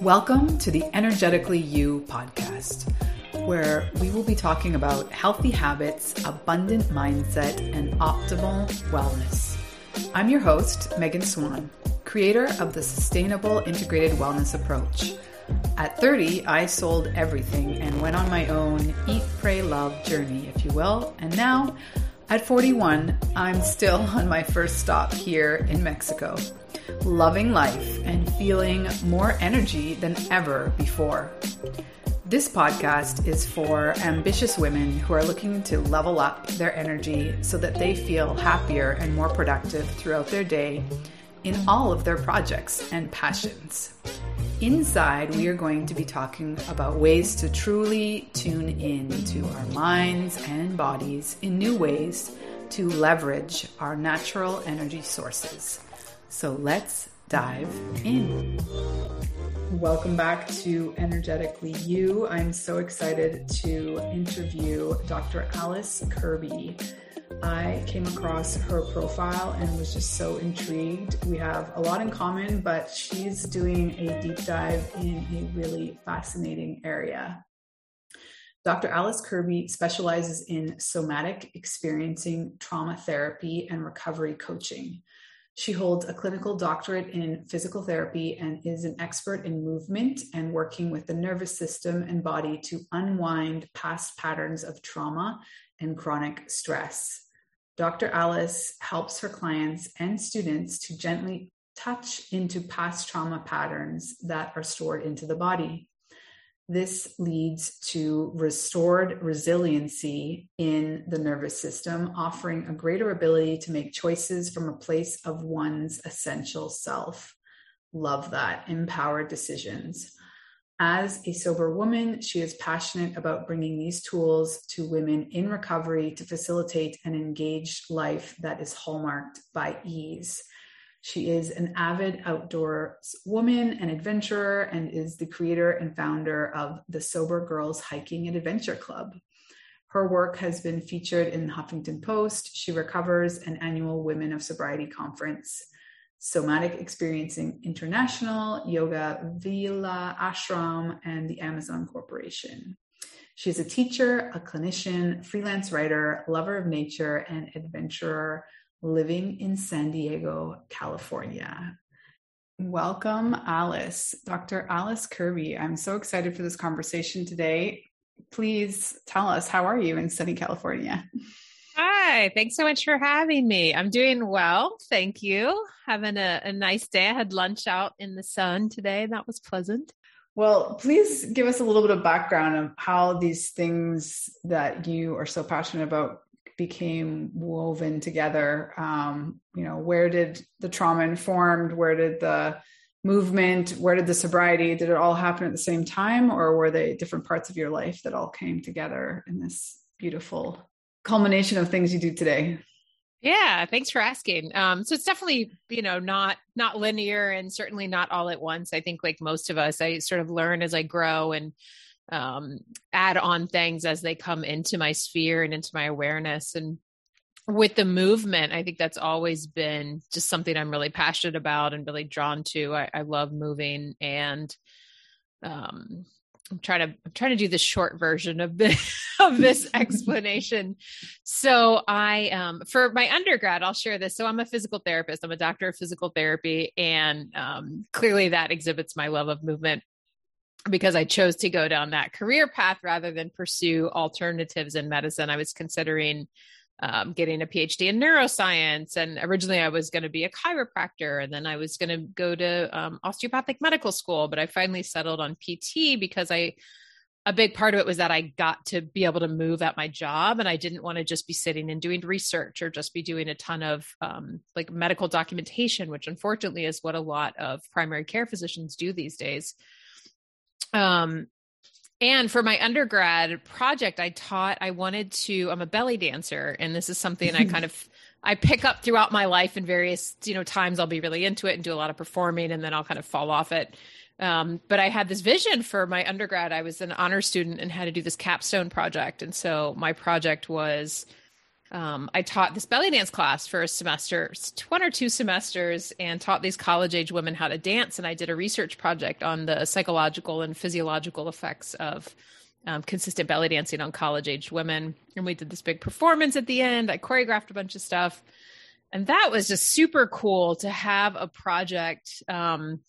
Welcome to the Energetically You podcast, where we will be talking about healthy habits, abundant mindset, and optimal wellness. I'm your host, Megan Swan, creator of the Sustainable Integrated Wellness Approach. At 30, I sold everything and went on my own eat, pray, love journey, if you will. And now, at 41, I'm still on my first stop here in Mexico, loving life and feeling more energy than ever before. This podcast is for ambitious women who are looking to level up their energy so that they feel happier and more productive throughout their day in all of their projects and passions. Inside, we are going to be talking about ways to truly tune in to our minds and bodies in new ways to leverage our natural energy sources. So let's dive in. Welcome back to Energetically You. I'm so excited to interview Dr. Alice Kerby. I came across her profile and was just so intrigued. We have a lot in common, but she's doing a deep dive in a really fascinating area. Dr. Alice Kerby specializes in somatic experiencing trauma therapy and recovery coaching. She holds a clinical doctorate in physical therapy and is an expert in movement and working with the nervous system and body to unwind past patterns of trauma and chronic stress. Dr. Alice helps her clients and students to gently touch into past trauma patterns that are stored into the body. This leads to restored resiliency in the nervous system, offering a greater ability to make choices from a place of one's essential self. Love that. Empowered decisions. As a sober woman, she is passionate about bringing these tools to women in recovery to facilitate an engaged life that is hallmarked by ease. She is an avid outdoors woman and adventurer and is the creator and founder of the Sober Girls Hiking and Adventure Club. Her work has been featured in the Huffington Post. She recovers an annual Women of Sobriety conference. Somatic Experiencing International, Yogaville Ashram, and the Amazon Corporation. She's a teacher, a clinician, freelance writer, lover of nature, and adventurer living in San Diego, California. Welcome, Alice, Dr. Alice Kerby. I'm so excited for this conversation today. Please tell us, how are you in sunny California? Hi, thanks so much for having me. I'm doing well. Thank you. Having a, a nice day. I had lunch out in the sun today. That was pleasant. Well, please give us a little bit of background of how these things that you are so passionate about became woven together. Um, you know, where did the trauma informed? Where did the movement? Where did the sobriety? Did it all happen at the same time, or were they different parts of your life that all came together in this beautiful culmination of things you do today? Yeah, thanks for asking. Um, so it's definitely, you know, not not linear and certainly not all at once. I think like most of us, I sort of learn as I grow and um, add on things as they come into my sphere and into my awareness. And with the movement, I think that's always been just something I'm really passionate about and really drawn to. I, I love moving and um, I'm trying to I'm trying to do the short version of this of this explanation. So I um for my undergrad, I'll share this. So I'm a physical therapist. I'm a doctor of physical therapy, and um, clearly that exhibits my love of movement because I chose to go down that career path rather than pursue alternatives in medicine. I was considering um, getting a PhD in neuroscience. And originally I was going to be a chiropractor and then I was going to go to um, osteopathic medical school. But I finally settled on PT because I, a big part of it was that I got to be able to move at my job and I didn't want to just be sitting and doing research or just be doing a ton of um, like medical documentation, which unfortunately is what a lot of primary care physicians do these days. Um, and for my undergrad project, I taught, I wanted to, I'm a belly dancer. And this is something I kind of, I pick up throughout my life in various, you know, times I'll be really into it and do a lot of performing and then I'll kind of fall off it. Um, but I had this vision for my undergrad. I was an honor student and had to do this capstone project. And so my project was um, I taught this belly dance class for a semester, one or two semesters, and taught these college age women how to dance. And I did a research project on the psychological and physiological effects of um, consistent belly dancing on college age women. And we did this big performance at the end. I choreographed a bunch of stuff. And that was just super cool to have a project um,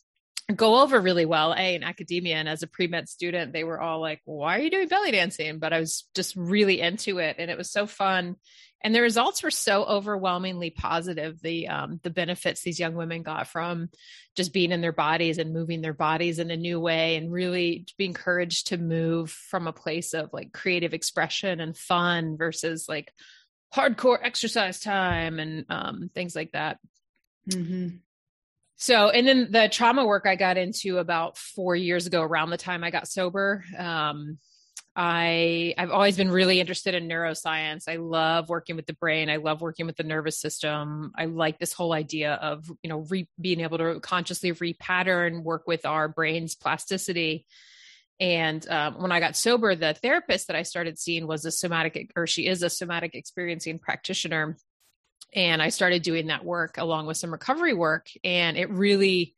go over really well a in academia and as a pre-med student they were all like why are you doing belly dancing? But i was just really into it and it was so fun. And the results were so overwhelmingly positive the um, the benefits these young women got from just being in their bodies and moving their bodies in a new way and really be encouraged to move from a place of like creative expression and fun versus like hardcore exercise time and um, things like that. Mm-hmm. So and then the trauma work i got into about four years ago around the time i got sober um, I I've always been really interested in neuroscience. I love working with the brain. I love working with the nervous system. I like this whole idea of you know re, being able to consciously repattern, work with our brain's plasticity. And um, when I got sober, the therapist that I started seeing was a somatic, or she is a somatic experiencing practitioner. And I started doing that work along with some recovery work, and it really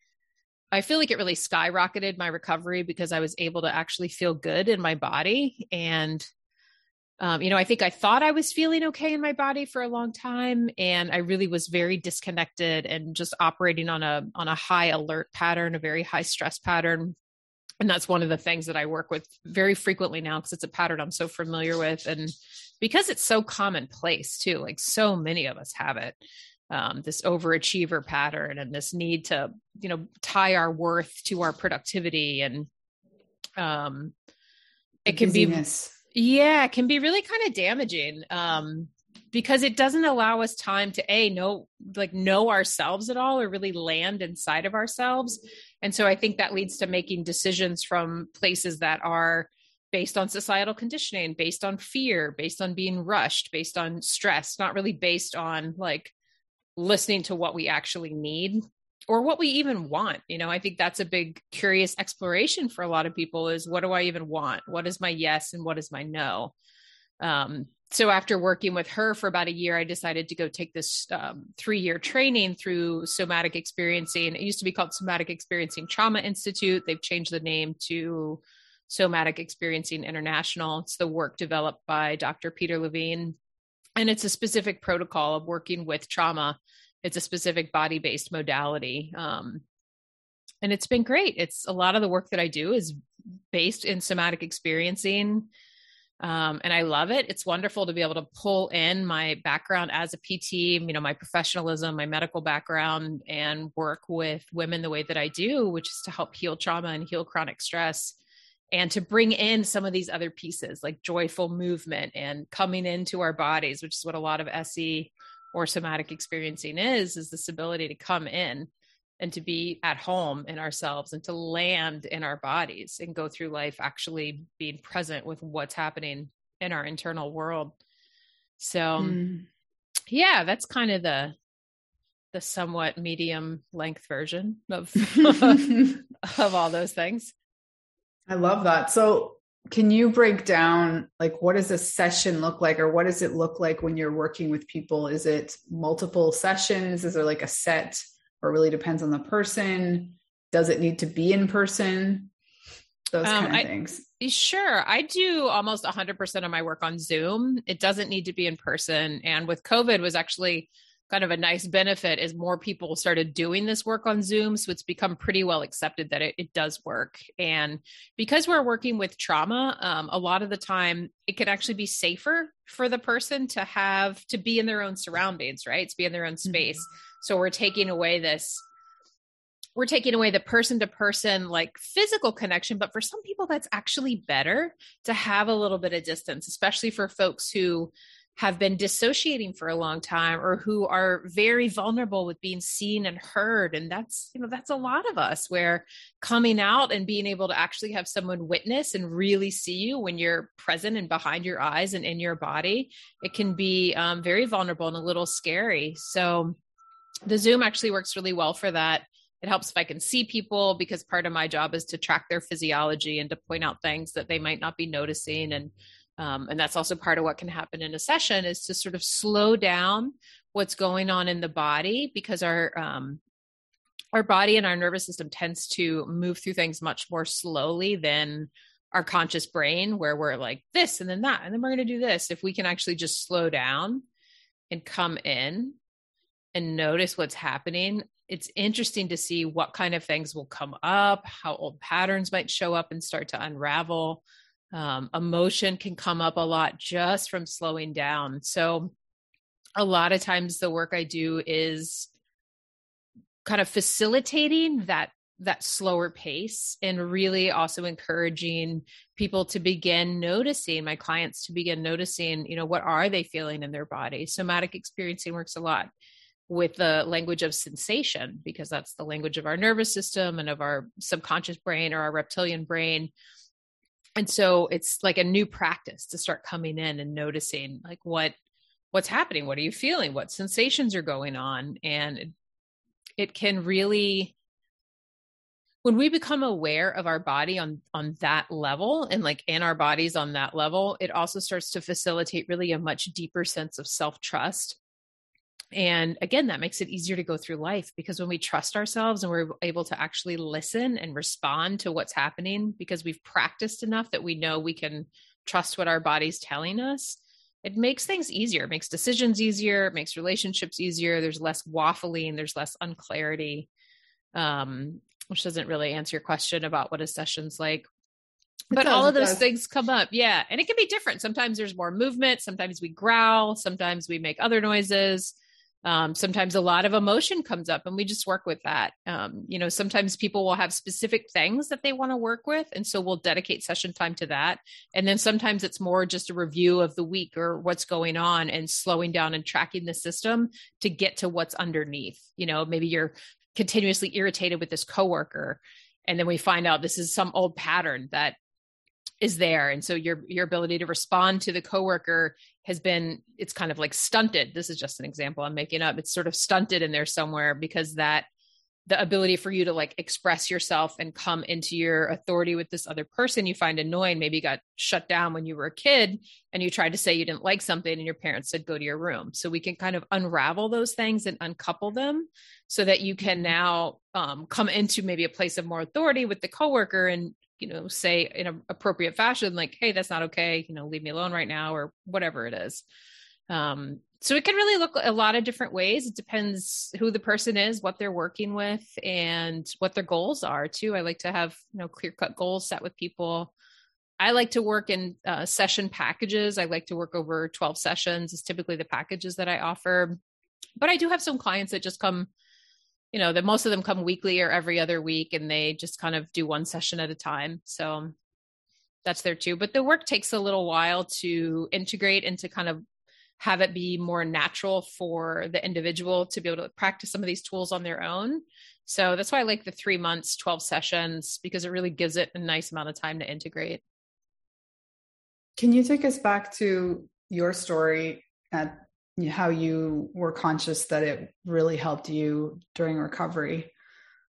I feel like it really skyrocketed my recovery because I was able to actually feel good in my body. And, um, you know, I think I thought I was feeling okay in my body for a long time. And I really was very disconnected and just operating on a, on a high alert pattern, a very high stress pattern. And that's one of the things that I work with very frequently now because it's a pattern I'm so familiar with. And because it's so commonplace too, like so many of us have it um, this overachiever pattern and this need to you know tie our worth to our productivity and um it can Busyness. be yeah it can be really kind of damaging um because it doesn't allow us time to a know like know ourselves at all or really land inside of ourselves. And so i think that leads to making decisions from places that are based on societal conditioning based on fear based on being rushed based on stress not really based on like listening to what we actually need or what we even want. You know i think that's a big curious exploration for a lot of people is what do i even want? What is my yes and what is my no um, so after working with her for about a year i decided to go take this um, three year training through somatic experiencing it used to be called somatic experiencing trauma institute. They've changed the name to somatic experiencing international. It's the work developed by dr peter levine. And it's a specific protocol of working with trauma. It's a specific body based modality um, and it's been great. It's a lot of the work that i do is based in somatic experiencing um, and i love it. It's wonderful to be able to pull in my background as a pt you know my professionalism my medical background and work with women the way that i do which is to help heal trauma and heal chronic stress and to bring in some of these other pieces like joyful movement and coming into our bodies which is what a lot of se or somatic experiencing is is this ability to come in and to be at home in ourselves and to land in our bodies and go through life actually being present with what's happening in our internal world so mm. yeah that's kind of the the somewhat medium length version of of all those things I love that. So, can you break down like what does a session look like or what does it look like when you're working with people? Is it multiple sessions? Is there like a set or really depends on the person? Does it need to be in person? Those um, kind of I, things. Sure. I do almost 100% of my work on Zoom. It doesn't need to be in person. And with COVID was actually kind of a nice benefit is more people started doing this work on Zoom. So it's become pretty well accepted that it, it does work. And because we're working with trauma, um, a lot of the time it can actually be safer for the person to have to be in their own surroundings, right? To be in their own space. Mm-hmm. So we're taking away this we're taking away the person to person like physical connection but for some people that's actually better to have a little bit of distance especially for folks who have been dissociating for a long time or who are very vulnerable with being seen and heard. And that's you know that's a lot of us where coming out and being able to actually have someone witness and really see you when you're present and behind your eyes and in your body it can be um, very vulnerable and a little scary. So the zoom actually works really well for that. It helps if I can see people because part of my job is to track their physiology and to point out things that they might not be noticing and Um, and that's also part of what can happen in a session is to sort of slow down what's going on in the body because our um, our body and our nervous system tends to move through things much more slowly than our conscious brain where we're like this and then that and then we're going to do this. If we can actually just slow down and come in and notice what's happening it's interesting to see what kind of things will come up how old patterns might show up and start to unravel um, emotion can come up a lot just from slowing down. So a lot of times the work i do is kind of facilitating that that slower pace and really also encouraging people to begin noticing my clients to begin noticing you know what are they feeling in their body. Somatic experiencing works a lot with the language of sensation because that's the language of our nervous system and of our subconscious brain or our reptilian brain and so it's like a new practice to start coming in and noticing like what what's happening? What are you feeling? What sensations are going on? And it, it can really when we become aware of our body on on that level and like in our bodies on that level it also starts to facilitate really a much deeper sense of self-trust and again that makes it easier to go through life because when we trust ourselves and we're able to actually listen and respond to what's happening because we've practiced enough that we know we can trust what our body's telling us it makes things easier it makes decisions easier it makes relationships easier there's less waffling there's less unclarity um, which doesn't really answer your question about what a session's like. It but does, all of those things come up. Yeah. And it can be different. Sometimes there's more movement. Sometimes we growl. Sometimes we make other noises. Um, sometimes a lot of emotion comes up and we just work with that. Um, you know, sometimes people will have specific things that they want to work with. And so we'll dedicate session time to that. And then sometimes it's more just a review of the week or what's going on and slowing down and tracking the system to get to what's underneath. You know, maybe you're continuously irritated with this coworker and then we find out this is some old pattern that is there. And so your your ability to respond to the coworker has been it's kind of like stunted. This is just an example i'm making up. It's sort of stunted in there somewhere because that the ability for you to like express yourself and come into your authority with this other person you find annoying maybe got shut down when you were a kid and you tried to say you didn't like something and your parents said go to your room so we can kind of unravel those things and uncouple them so that you can mm-hmm. now um, come into maybe a place of more authority with the coworker and you know say in an appropriate fashion like hey that's not okay you know leave me alone right now or whatever it is um, so it can really look a lot of different ways. It depends who the person is, what they're working with, and what their goals are too. I like to have you know clear cut goals set with people. I like to work in uh, session packages. I like to work over 12 sessions is typically the packages that I offer. But I do have some clients that just come, you know, that most of them come weekly or every other week and they just kind of do one session at a time. So that's there too. But the work takes a little while to integrate into kind of have it be more natural for the individual to be able to practice some of these tools on their own. So that's why I like the three months, 12 sessions, because it really gives it a nice amount of time to integrate. Can you take us back to your story at how you were conscious that it really helped you during recovery?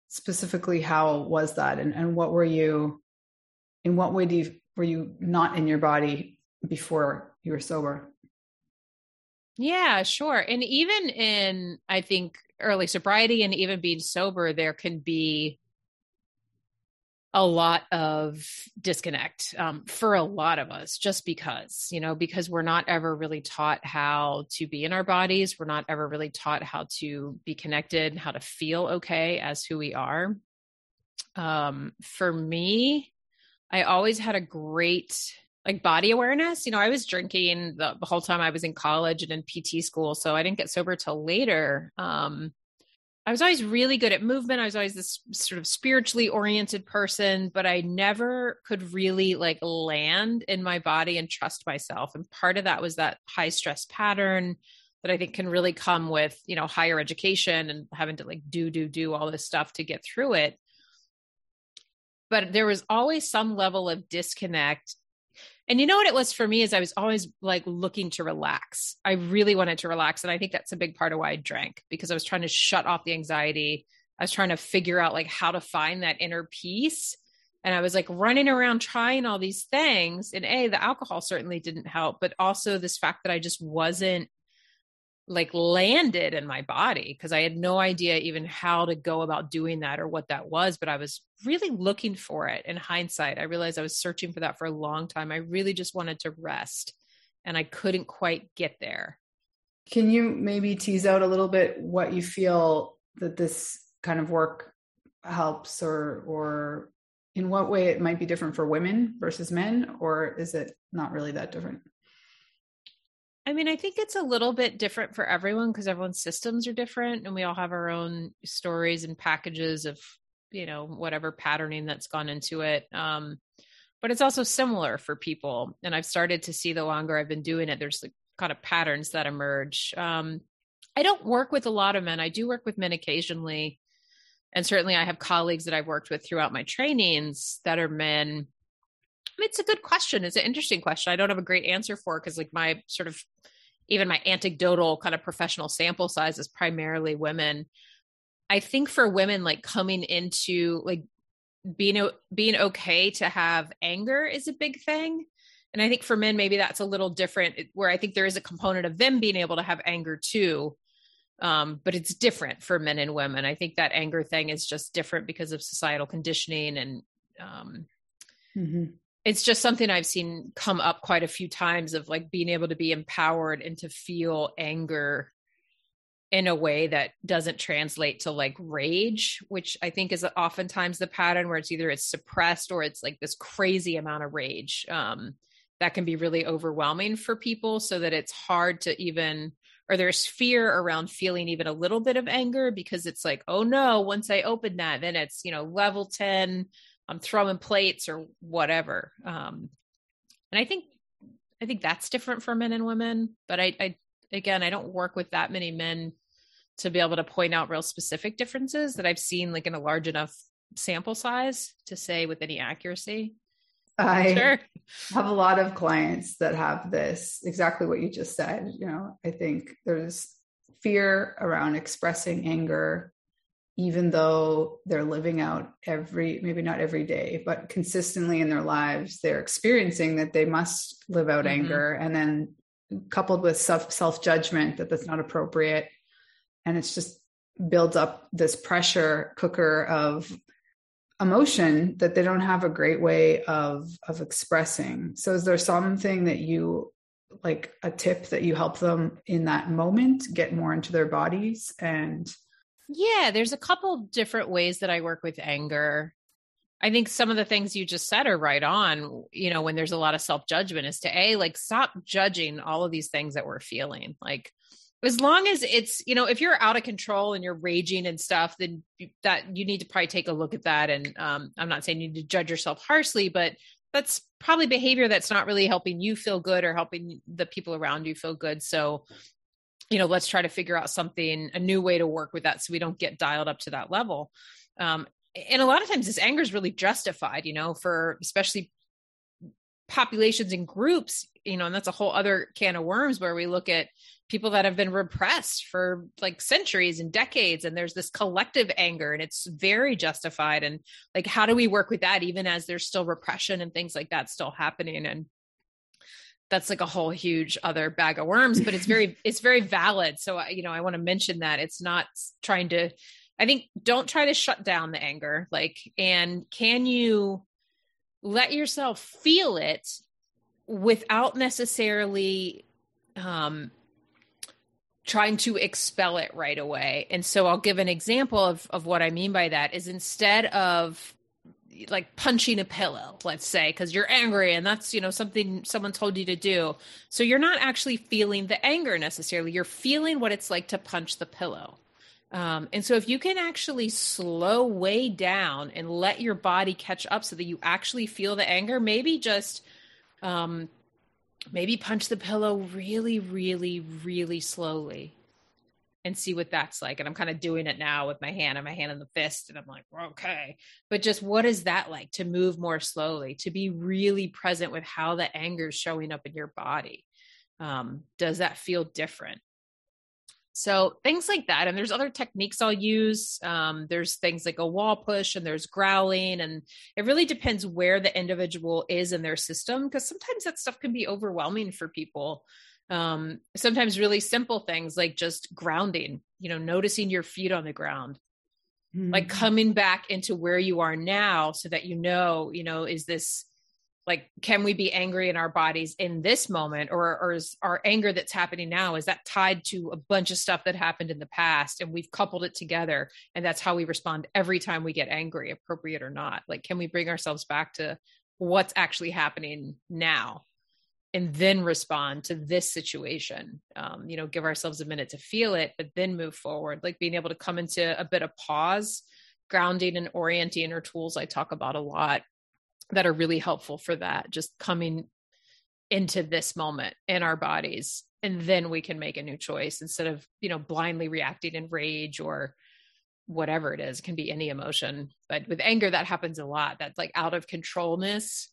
Specifically, how was that? And, and what were you, in what way do you, were you not in your body before you were sober? Yeah, sure. And even in, I think, early sobriety and even being sober, there can be a lot of disconnect um, for a lot of us, just because, you know, because we're not ever really taught how to be in our bodies. We're not ever really taught how to be connected, how to feel okay as who we are. Um, for me, I always had a great like body awareness. You know, I was drinking the, the, whole time I was in college and in PT school, so I didn't get sober till later. Um, I was always really good at movement. I was always this sort of spiritually oriented person, but I never could really like land in my body and trust myself. And part of that was that high stress pattern that I think can really come with, you know, higher education and having to like do, do, do all this stuff to get through it. But there was always some level of disconnect and you know what it was for me is I was always like looking to relax. I really wanted to relax. And I think that's a big part of why I drank because I was trying to shut off the anxiety. I was trying to figure out like how to find that inner peace and I was like running around trying all these things. And A, the alcohol certainly didn't help, but also this fact that I just wasn't like landed in my body because I had no idea even how to go about doing that or what that was. But I was really looking for it in hindsight. I realized I was searching for that for a long time. I really just wanted to rest and I couldn't quite get there. Can you maybe tease out a little bit what you feel that this kind of work helps or or in what way it might be different for women versus men or is it not really that different? I mean, I think it's a little bit different for everyone because everyone's systems are different and we all have our own stories and packages of, you know, whatever patterning that's gone into it. Um, but it's also similar for people. And I've started to see the longer I've been doing it, there's like kind of patterns that emerge. Um, I don't work with a lot of men. I do work with men occasionally. And certainly I have colleagues that I've worked with throughout my trainings that are men it's a good question. It's an interesting question. I don't have a great answer for because like my sort of even my anecdotal kind of professional sample size is primarily women. I think for women like coming into like being being okay to have anger is a big thing. And I think for men maybe that's a little different where I think there is a component of them being able to have anger too. Um, but it's different for men and women. I think that anger thing is just different because of societal conditioning and um, mm-hmm it's just something I've seen come up quite a few times of like being able to be empowered and to feel anger in a way that doesn't translate to like rage, which I think is oftentimes the pattern where it's either it's suppressed or it's like this crazy amount of rage. Um, that can be really overwhelming for people so that it's hard to even or there's fear around feeling even a little bit of anger because it's like oh no once i open that then it's you know level 10 I'm throwing plates or whatever. Um, and I think I think that's different for men and women. But I, I again, I don't work with that many men to be able to point out real specific differences that I've seen like in a large enough sample size to say with any accuracy. I sure. have a lot of clients that have this exactly what you just said. You know, I think there's fear around expressing anger even though they're living out every maybe not every day but consistently in their lives they're experiencing that they must live out mm-hmm. anger and then coupled with self self judgment that that's not appropriate and it's just builds up this pressure cooker of emotion that they don't have a great way of of expressing so is there something that you like a tip that you help them in that moment get more into their bodies and yeah, there's a couple different ways that I work with anger. I think some of the things you just said are right on, you know, when there's a lot of self judgment is to A, like stop judging all of these things that we're feeling. Like, as long as it's, you know, if you're out of control and you're raging and stuff, then that you need to probably take a look at that. And um, I'm not saying you need to judge yourself harshly, but that's probably behavior that's not really helping you feel good or helping the people around you feel good. So you know let's try to figure out something a new way to work with that so we don't get dialed up to that level. Um, and a lot of times this anger is really justified you know for especially populations and groups you know and that's a whole other can of worms where we look at people that have been repressed for like centuries and decades and there's this collective anger and it's very justified. And like how do we work with that even as there's still repression and things like that still happening? And that's like a whole huge other bag of worms but it's very it's very valid. So you know i want to mention that it's not trying to i think don't try to shut down the anger like and can you let yourself feel it without necessarily um trying to expel it right away? And so i'll give an example of of what i mean by that is instead of like punching a pillow, let's say, because you're angry and that's, you know, something someone told you to do. So you're not actually feeling the anger necessarily. You're feeling what it's like to punch the pillow. Um, and so if you can actually slow way down and let your body catch up so that you actually feel the anger, maybe just um, maybe punch the pillow really, really, really slowly and see what that's like. And I'm kind of doing it now with my hand and my hand in the fist. And I'm like, okay. But just what is that like to move more slowly, to be really present with how the anger is showing up in your body? Um, does that feel different? So things like that. And there's other techniques I'll use. Um, there's things like a wall push and there's growling. And it really depends where the individual is in their system because sometimes that stuff can be overwhelming for people. Um, sometimes really simple things like just grounding, you know, noticing your feet on the ground, mm-hmm. like coming back into where you are now so that you know, you know, is this like can we be angry in our bodies in this moment or, or is our anger that's happening now is that tied to a bunch of stuff that happened in the past and we've coupled it together and that's how we respond every time we get angry appropriate or not like can we bring ourselves back to what's actually happening now and then respond to this situation. Um, you know give ourselves a minute to feel it but then move forward. Like being able to come into a bit of pause grounding and orienting are tools i talk about a lot that are really helpful for that just coming into this moment in our bodies and then we can make a new choice instead of you know blindly reacting in rage or whatever it is. It can be any emotion but with anger that happens a lot. That's like out of controlness.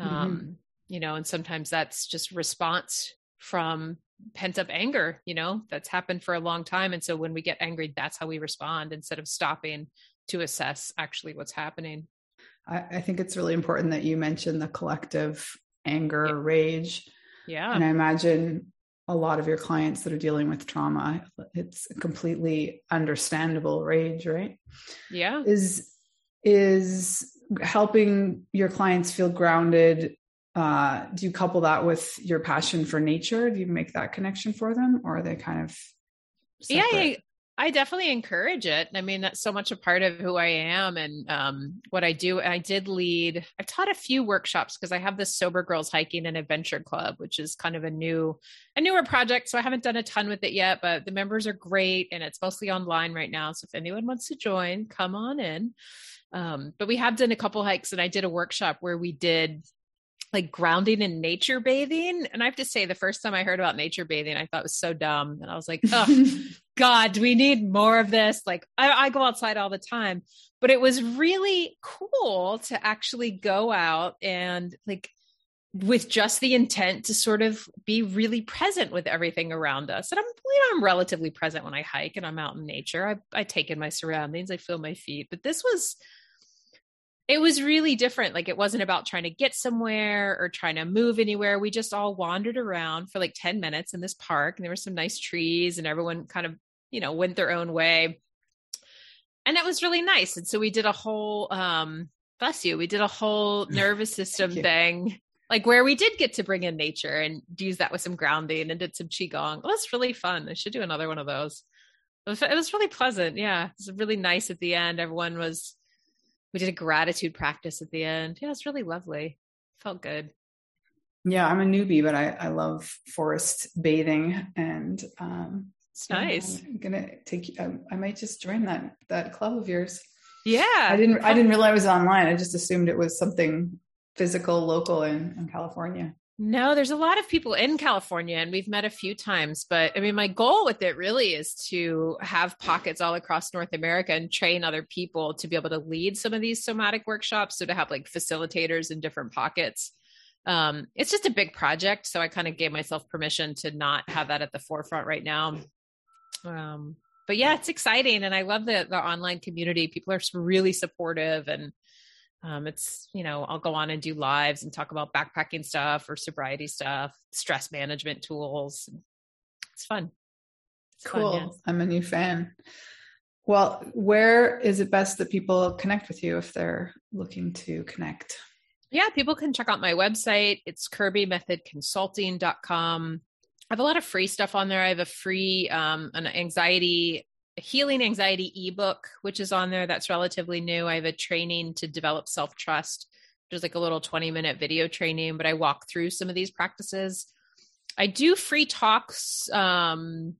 Mm-hmm. You know and sometimes that's just response from pent up anger you know that's happened for a long time and so when we get angry that's how we respond instead of stopping to assess actually what's happening I, I think it's really important that you mention the collective anger, yeah. rage. Yeah. And I imagine a lot of your clients that are dealing with trauma, it's completely understandable rage, right? Yeah. Is is helping your clients feel grounded uh, do you couple that with your passion for nature? Do you make that connection for them, or are they kind of? Separate? Yeah, I definitely encourage it. I mean, that's so much a part of who I am and um, what I do. I did lead, I've taught a few workshops because I have this Sober Girls Hiking and Adventure Club, which is kind of a new, a newer project. So I haven't done a ton with it yet, but the members are great and it's mostly online right now. So if anyone wants to join, come on in. Um, but we have done a couple hikes and I did a workshop where we did like grounding in nature bathing. And I have to say, the first time I heard about nature bathing, I thought was so dumb. And I was like, oh, God, do we need more of this? Like, I, I, go outside all the time. But it was really cool to actually go out and like with just the intent to sort of be really present with everything around us. And I'm, you know, I'm relatively present when I hike and I'm out in nature. I, I take in my surroundings, I feel my feet. But this was it was really different. Like it wasn't about trying to get somewhere or trying to move anywhere. We just all wandered around for like 10 minutes in this park and there were some nice trees and everyone kind of, you know, went their own way. And that was really nice. And so we did a whole um bless you, we did a whole nervous system thing. Like where we did get to bring in nature and use that with some grounding and did some qigong. It was really fun. I should do another one of those. It was, it was really pleasant. Yeah, it was really nice at the end. Everyone was we did a gratitude practice at the end. Yeah, it's really lovely. Felt good. Yeah, I'm a newbie, but I, I love forest bathing and um it's nice. I'm gonna take I, I might just join that that club of yours. Yeah. I didn't I didn't realize it was online. I just assumed it was something physical local in, in California. No, there's a lot of people in California and we've met a few times, but I mean, my goal with it really is to have pockets all across North America and train other people to be able to lead some of these somatic workshops. So to have like facilitators in different pockets. Um, it's just a big project. So I kind of gave myself permission to not have that at the forefront right now. Um, but yeah, it's exciting. And I love the, the online community. People are really supportive and um, it's, you know, I'll go on and do lives and talk about backpacking stuff or sobriety stuff, stress management tools. It's fun. It's cool. Fun, yes. I'm a new fan. Well, where is it best that people connect with you if they're looking to connect? Yeah, people can check out my website. It's kerbymethodconsulting.com. I have a lot of free stuff on there. I have a free um, an anxiety healing anxiety ebook, which is on there. That's relatively new. I have a training to develop self trust, which is like a little 20 minute video training, but I walk through some of these practices. I do free talks. Um,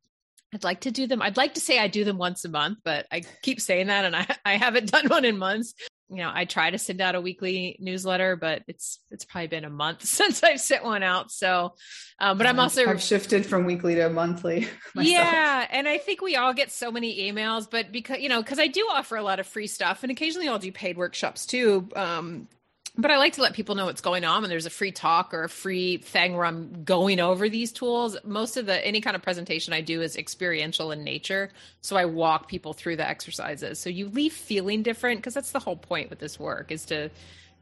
I'd like to do them. I'd like to say I do them once a month, but I keep saying that and I, I haven't done one in months you know, I try to send out a weekly newsletter, but it's it's probably been a month since I've sent one out. So, um, but I'm also I've shifted from weekly to monthly. Myself. Yeah, and I think we all get so many emails, but because you know, because I do offer a lot of free stuff, and occasionally I'll do paid workshops too. Um, but I like to let people know what's going on when there's a free talk or a free thing where I'm going over these tools. Most of the any kind of presentation I do is experiential in nature. So I walk people through the exercises. So you leave feeling different because that's the whole point with this work is to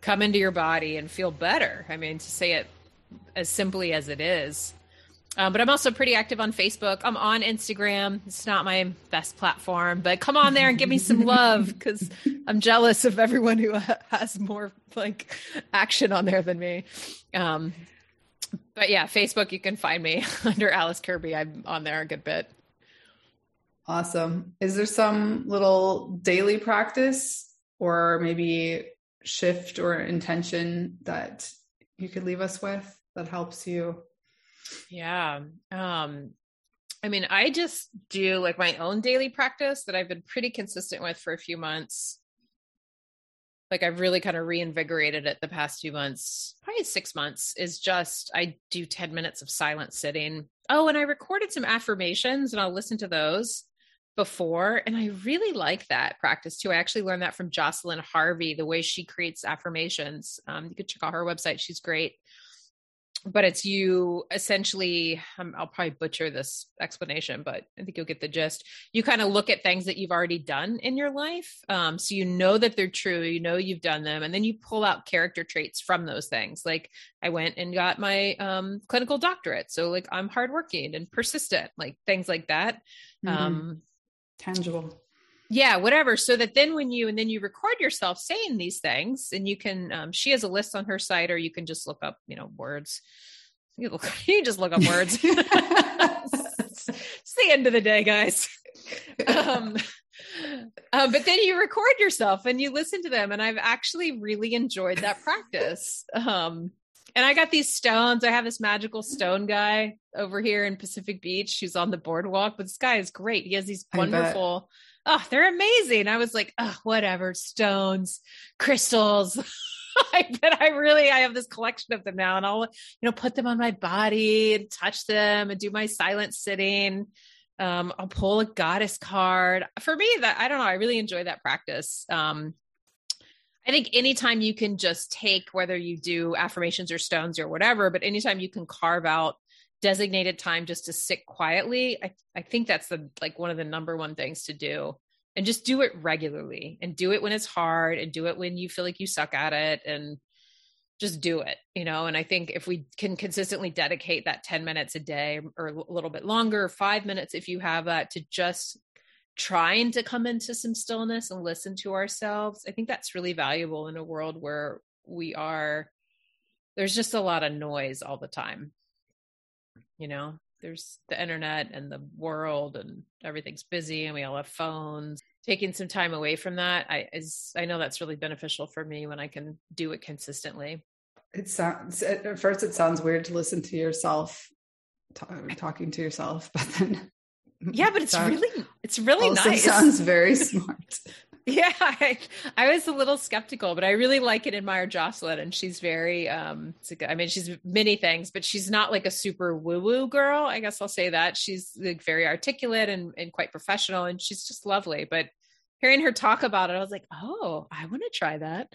come into your body and feel better. I mean, to say it as simply as it is. Um, but I'm also pretty active on Facebook. I'm on Instagram. It's not my best platform, but come on there and give me some love because I'm jealous of everyone who has more like action on there than me. Um, but yeah, Facebook, you can find me under Alice Kerby. I'm on there a good bit. Awesome. Is there some little daily practice or maybe shift or intention that you could leave us with that helps you yeah. Um, I mean, I just do like my own daily practice that I've been pretty consistent with for a few months. Like I've really kind of reinvigorated it the past few months, probably six months, is just I do 10 minutes of silent sitting. Oh, and I recorded some affirmations and I'll listen to those before. And I really like that practice too. I actually learned that from Jocelyn Harvey, the way she creates affirmations. Um, you could check out her website. She's great but it's you essentially um, i'll probably butcher this explanation but i think you'll get the gist. You kind of look at things that you've already done in your life um, so you know that they're true you know you've done them and then you pull out character traits from those things. Like i went and got my um, clinical doctorate so like i'm hardworking and persistent like things like that. Mm-hmm. Um, tangible yeah whatever. So that then when you and then you record yourself saying these things and you can um, she has a list on her site or you can just look up you know words. You, look, you just look up words. It's, it's, the end of the day guys. Um, uh, but then you record yourself and you listen to them and i've actually really enjoyed that practice. Um, and I got these stones. I have this magical stone guy over here in Pacific Beach who's on the boardwalk, but this guy is great. He has these wonderful oh, they're amazing. I was like, oh, whatever, stones, crystals. but I really I have this collection of them now, and I'll you know put them on my body and touch them and do my silent sitting. Um, I'll pull a goddess card. For me, that I don't know. I really enjoy that practice. Um, I think anytime you can just take whether you do affirmations or stones or whatever, but anytime you can carve out designated time just to sit quietly i i think that's the like one of the number one things to do. And just do it regularly and do it when it's hard and do it when you feel like you suck at it and just do it you know? And i think if we can consistently dedicate that 10 minutes a day or a little bit longer 5 minutes if you have that to just trying to come into some stillness and listen to ourselves i think that's really valuable in a world where we are there's just a lot of noise all the time. You know there's the internet and the world and everything's busy and we all have phones. Taking some time away from that i is i know that's really beneficial for me when i can do it consistently. It sounds at first it sounds weird to listen to yourself talking to yourself but then yeah but it's really it's really nice sounds very smart yeah I, I, was a little skeptical but i really like and admire jocelyn and she's very um i mean she's many things but she's not like a super woo woo girl i guess i'll say that she's like very articulate and, and quite professional and she's just lovely but hearing her talk about it i was like oh i want to try that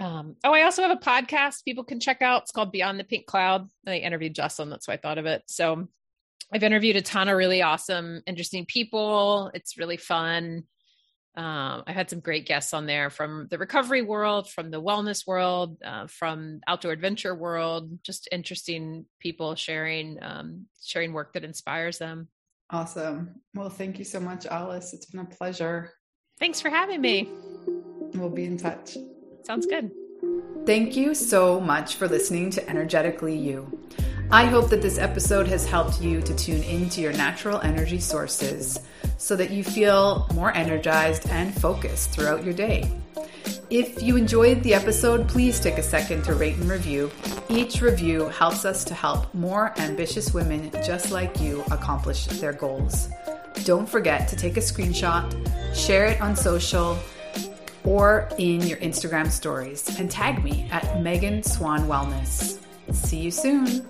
um, oh, I also have a podcast people can check out. It's called Beyond the Pink Cloud. I interviewed Jocelyn. That's why I thought of it. So I've interviewed a ton of really awesome, interesting people. It's really fun. Um, I've had some great guests on there from the recovery world, from the wellness world, uh, from outdoor adventure world. Just interesting people sharing um, sharing work that inspires them. Awesome. Well, thank you so much, Alice. It's been a pleasure. Thanks for having me. We'll be in touch. Sounds good. Thank you so much for listening to Energetically You. I hope that this episode has helped you to tune into your natural energy sources so that you feel more energized and focused throughout your day. If you enjoyed the episode, please take a second to rate and review. Each review helps us to help more ambitious women just like you accomplish their goals. Don't forget to take a screenshot, share it on social or in your Instagram stories, and tag me at Megan Swan Wellness. See you soon.